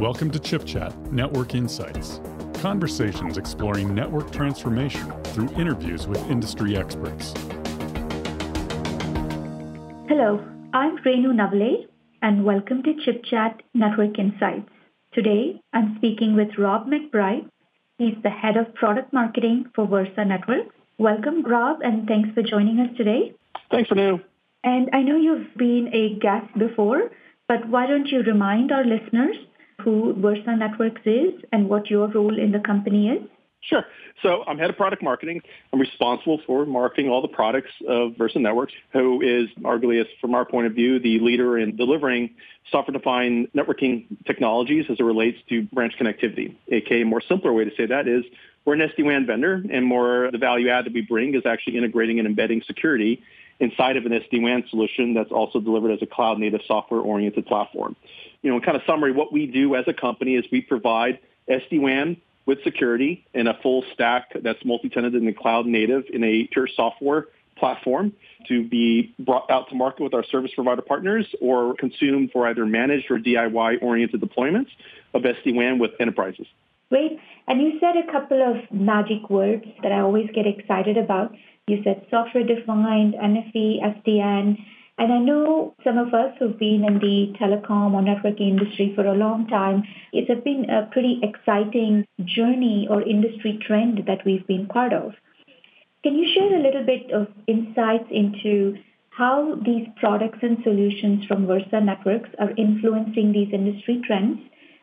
Welcome to Chip Chat Network Insights. Conversations exploring network transformation through interviews with industry experts. Hello, I'm Renu Navale, and welcome to Chip Chat Network Insights. Today, I'm speaking with Rob McBride. He's the head of product marketing for Versa Networks. Welcome, Rob, and thanks for joining us today. Thanks, Renu. And I know you've been a guest before, but why don't you remind our listeners who Versa Networks is and what your role in the company is? Sure. So I'm head of product marketing. I'm responsible for marketing all the products of Versa Networks, who is arguably, from our point of view, the leader in delivering software-defined networking technologies as it relates to branch connectivity. A.k.a. more simpler way to say that is we're an SD-WAN vendor, and more the value add that we bring is actually integrating and embedding security inside of an SD-WAN solution that's also delivered as a cloud-native software-oriented platform. You know, in kind of summary, what we do as a company is we provide SD-WAN with security in a full stack that's multi-tenanted and cloud native in a pure software platform to be brought out to market with our service provider partners or consumed for either managed or DIY oriented deployments of SD-WAN with enterprises. Great. And you said a couple of magic words that I always get excited about. You said software defined, NFV, SDN. And I know some of us who've been in the telecom or networking industry for a long time, it's been a pretty exciting journey or industry trend that we've been part of. Can you share a little bit of insights into how these products and solutions from Versa Networks are influencing these industry trends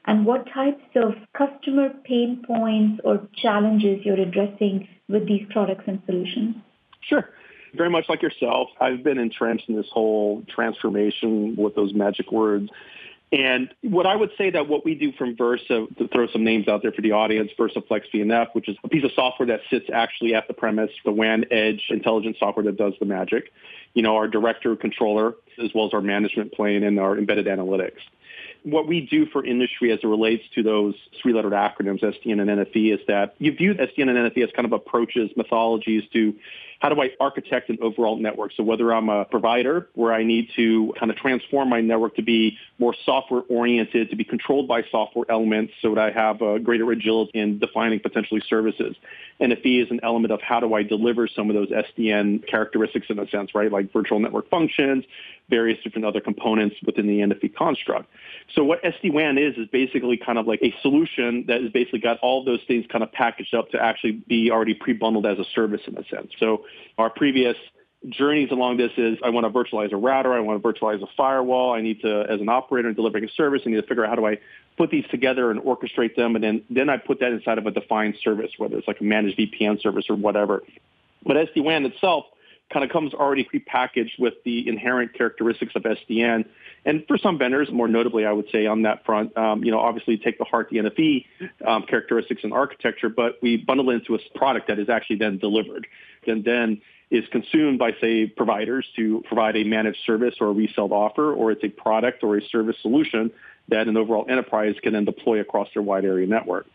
and what types of customer pain points or challenges you're addressing with these products and solutions? Sure. Very much like yourself, I've been entrenched in this whole transformation with those magic words. And what I would say that what we do from Versa, to throw some names out there for the audience, Versa Flex VNF, which is a piece of software that sits actually at the premise, the WAN edge intelligent software that does the magic. You know, our director controller, as well as our management plane and our embedded analytics what we do for industry as it relates to those three-lettered acronyms, SDN and NFV, is that you view SDN and NFV as kind of approaches, methodologies to how do I architect an overall network? So whether I'm a provider where I need to kind of transform my network to be more software oriented, to be controlled by software elements so that I have a greater agility in defining potentially services. NFV is an element of how do I deliver some of those SDN characteristics in a sense, right? Like virtual network functions, various different other components within the NFV construct. So what SD-WAN is, is basically kind of like a solution that has basically got all those things kind of packaged up to actually be already pre-bundled as a service in a sense. So our previous journeys along this is I want to virtualize a router, I want to virtualize a firewall, I need to, as an operator delivering a service, I need to figure out how do I put these together and orchestrate them, and then, then I put that inside of a defined service, whether it's like a managed VPN service or whatever. But SD-WAN itself kind of comes already prepackaged with the inherent characteristics of SDN. And for some vendors, more notably, I would say on that front, um, you know, obviously take the heart, the NFV um, characteristics and architecture, but we bundle it into a product that is actually then delivered and then is consumed by, say, providers to provide a managed service or a resale offer, or it's a product or a service solution that an overall enterprise can then deploy across their wide area network.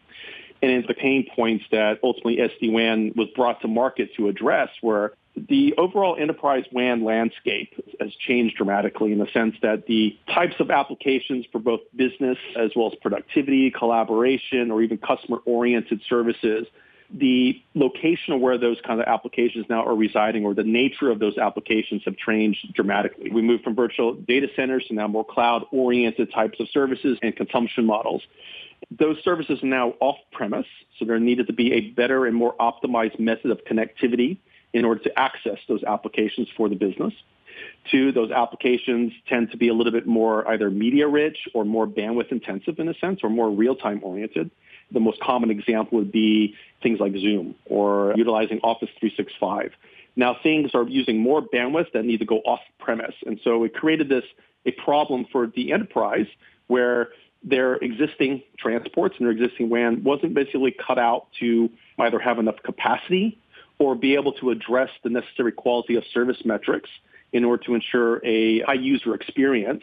And it's the pain points that ultimately SD-WAN was brought to market to address where the overall enterprise WAN landscape has changed dramatically in the sense that the types of applications for both business as well as productivity, collaboration, or even customer-oriented services, the location of where those kind of applications now are residing or the nature of those applications have changed dramatically. We moved from virtual data centers to now more cloud-oriented types of services and consumption models. Those services are now off-premise, so there needed to be a better and more optimized method of connectivity in order to access those applications for the business. Two, those applications tend to be a little bit more either media rich or more bandwidth intensive in a sense or more real-time oriented. The most common example would be things like Zoom or utilizing Office 365. Now things are using more bandwidth that need to go off premise. And so it created this a problem for the enterprise where their existing transports and their existing WAN wasn't basically cut out to either have enough capacity or be able to address the necessary quality of service metrics in order to ensure a high user experience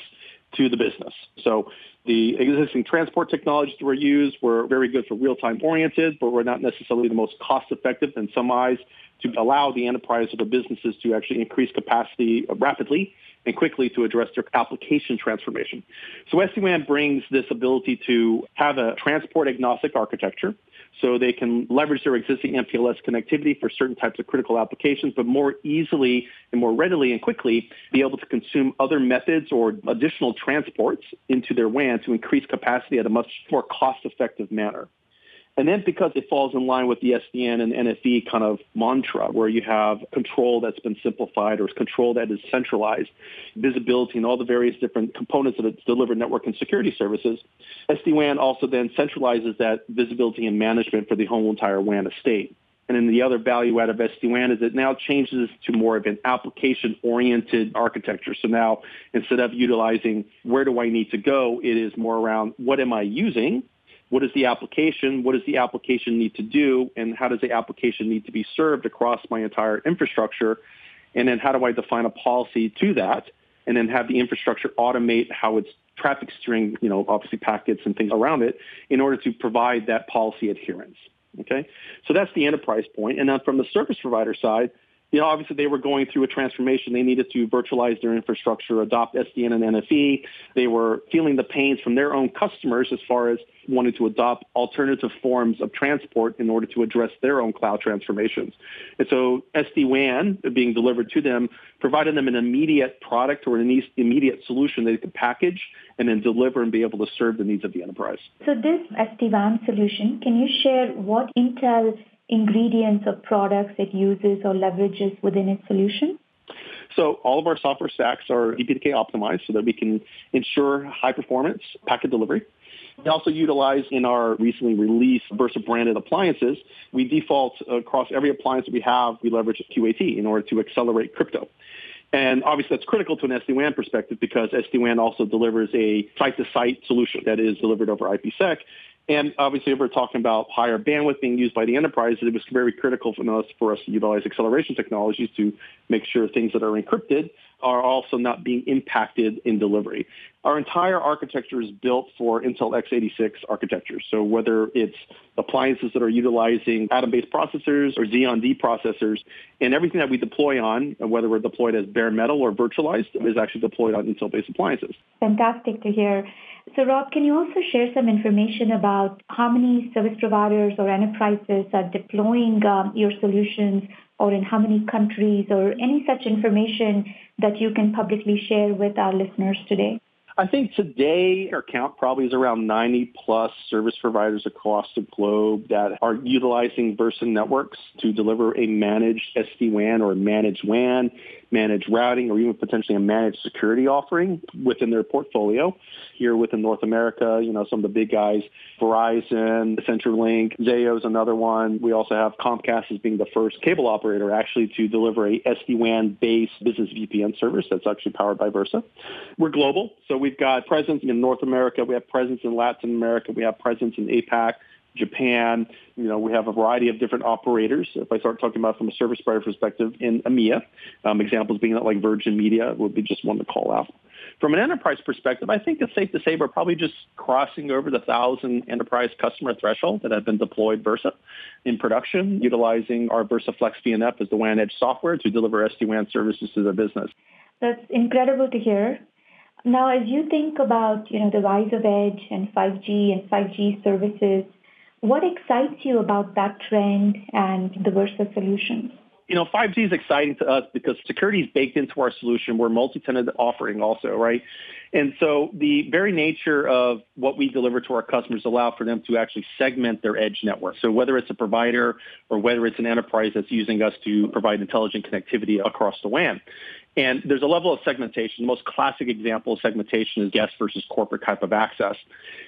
to the business. So the existing transport technologies that were used were very good for real-time oriented, but were not necessarily the most cost-effective in some eyes to allow the enterprise or the businesses to actually increase capacity rapidly and quickly to address their application transformation. So SD-WAN brings this ability to have a transport agnostic architecture so they can leverage their existing MPLS connectivity for certain types of critical applications, but more easily and more readily and quickly be able to consume other methods or additional transports into their WAN to increase capacity at a much more cost-effective manner. And then because it falls in line with the SDN and NFV kind of mantra, where you have control that's been simplified or control that is centralized, visibility and all the various different components that delivered network and security services, SD-WAN also then centralizes that visibility and management for the whole entire WAN estate. And then the other value out of SD-WAN is it now changes to more of an application-oriented architecture. So now instead of utilizing where do I need to go, it is more around what am I using what is the application? What does the application need to do? And how does the application need to be served across my entire infrastructure? And then how do I define a policy to that? And then have the infrastructure automate how it's traffic steering, you know, obviously packets and things around it in order to provide that policy adherence. Okay. So that's the enterprise point. And then from the service provider side, you know, obviously they were going through a transformation. They needed to virtualize their infrastructure, adopt SDN and NFV. They were feeling the pains from their own customers as far as wanting to adopt alternative forms of transport in order to address their own cloud transformations. And so SD-WAN being delivered to them provided them an immediate product or an immediate solution they could package and then deliver and be able to serve the needs of the enterprise. So this SD-WAN solution, can you share what Intel ingredients of products it uses or leverages within its solution? So all of our software stacks are DPDK optimized so that we can ensure high performance packet delivery. We also utilize in our recently released Versa branded appliances, we default across every appliance that we have, we leverage QAT in order to accelerate crypto. And obviously that's critical to an SD-WAN perspective because SD-WAN also delivers a site-to-site solution that is delivered over IPsec. And obviously, if we're talking about higher bandwidth being used by the enterprise, it was very critical for us, for us to utilize acceleration technologies to make sure things that are encrypted are also not being impacted in delivery. Our entire architecture is built for Intel x86 architecture. So whether it's appliances that are utilizing Atom-based processors or Xeon D processors, and everything that we deploy on, whether we're deployed as bare metal or virtualized, is actually deployed on Intel-based appliances. Fantastic to hear. So Rob, can you also share some information about how many service providers or enterprises are deploying um, your solutions or in how many countries or any such information that you can publicly share with our listeners today? I think today our count probably is around 90 plus service providers across the globe that are utilizing Versa networks to deliver a managed SD-WAN or managed WAN, managed routing, or even potentially a managed security offering within their portfolio. Here within North America, you know, some of the big guys, Verizon, CenturyLink, Zayo is another one. We also have Comcast as being the first cable operator actually to deliver a SD-WAN based business VPN service that's actually powered by Versa. We're global, so we we've got presence in North America. We have presence in Latin America. We have presence in APAC, Japan. You know, we have a variety of different operators. If I start talking about from a service provider perspective in EMEA, um, examples being that like Virgin Media would be just one to call out. From an enterprise perspective, I think it's safe to say we're probably just crossing over the thousand enterprise customer threshold that have been deployed Versa in production, utilizing our Versa Flex VNF as the WAN Edge software to deliver SD-WAN services to their business. That's incredible to hear. Now, as you think about, you know, the rise of edge and 5G and 5G services, what excites you about that trend and the Versa solutions? You know, 5G is exciting to us because security is baked into our solution. We're multi-tenant offering also, right? And so the very nature of what we deliver to our customers allow for them to actually segment their edge network. So whether it's a provider or whether it's an enterprise that's using us to provide intelligent connectivity across the WAN. And there's a level of segmentation. The most classic example of segmentation is guest versus corporate type of access.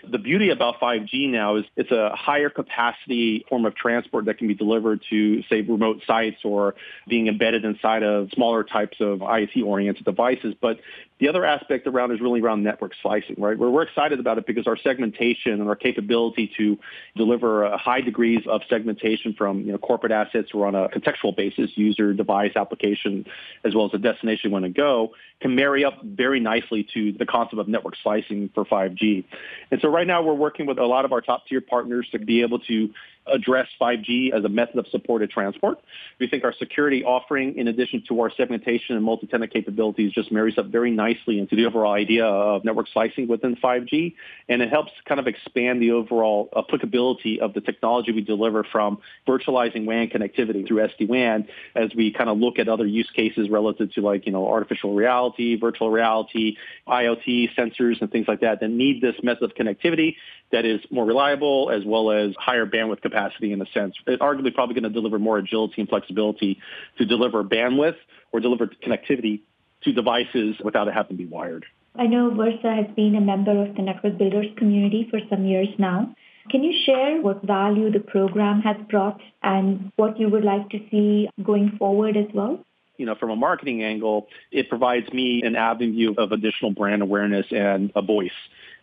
The beauty about 5G now is it's a higher capacity form of transport that can be delivered to, say, remote sites or being embedded inside of smaller types of IoT-oriented devices. But the other aspect around is really around network slicing, right? Where we're excited about it because our segmentation and our capability to deliver high degrees of segmentation from you know, corporate assets or on a contextual basis, user, device, application, as well as the destination you want to go, can marry up very nicely to the concept of network slicing for 5G. And so right now we're working with a lot of our top tier partners to be able to address 5G as a method of supported transport. We think our security offering, in addition to our segmentation and multi-tenant capabilities, just marries up very nicely into the overall idea of network slicing within 5G. And it helps kind of expand the overall applicability of the technology we deliver from virtualizing WAN connectivity through SD-WAN as we kind of look at other use cases relative to like, you know, artificial reality, virtual reality, IoT sensors and things like that that need this method of connectivity that is more reliable as well as higher bandwidth capacity in a sense. It's arguably probably going to deliver more agility and flexibility to deliver bandwidth or deliver connectivity to devices without it having to be wired. I know Versa has been a member of the Network Builders community for some years now. Can you share what value the program has brought and what you would like to see going forward as well? you know, from a marketing angle, it provides me an avenue of additional brand awareness and a voice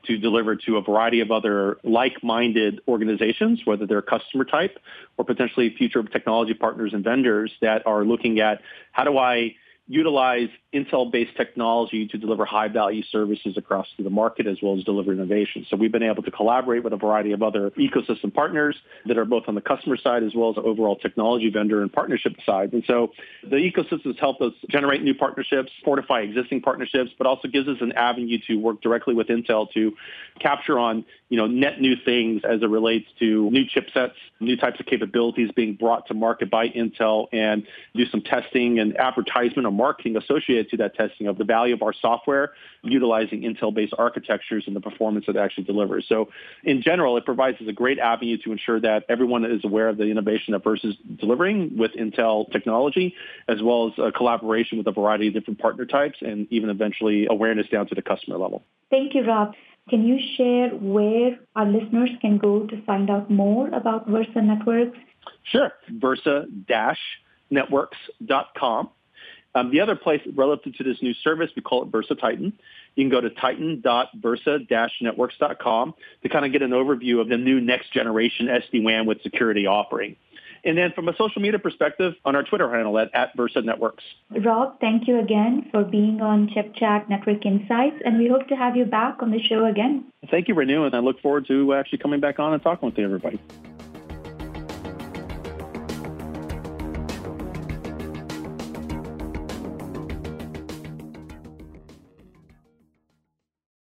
to deliver to a variety of other like-minded organizations, whether they're customer type or potentially future technology partners and vendors that are looking at how do I utilize Intel-based technology to deliver high-value services across the market as well as deliver innovation. So we've been able to collaborate with a variety of other ecosystem partners that are both on the customer side as well as the overall technology vendor and partnership side. And so the ecosystems help us generate new partnerships, fortify existing partnerships, but also gives us an avenue to work directly with Intel to capture on, you know, net new things as it relates to new chipsets, new types of capabilities being brought to market by Intel and do some testing and advertisement marketing associated to that testing of the value of our software utilizing Intel-based architectures and the performance that it actually delivers. So in general, it provides us a great avenue to ensure that everyone is aware of the innovation that Versa is delivering with Intel technology, as well as a collaboration with a variety of different partner types and even eventually awareness down to the customer level. Thank you, Rob. Can you share where our listeners can go to find out more about Versa Networks? Sure. Versa-networks.com. Um, the other place relative to this new service, we call it Versa Titan. You can go to titan.versa-networks.com to kind of get an overview of the new next generation SD-WAN with security offering. And then from a social media perspective, on our Twitter handle at, at Versa Networks. Rob, thank you again for being on Chip Chat Network Insights, and we hope to have you back on the show again. Thank you, Renu, and I look forward to actually coming back on and talking with you, everybody.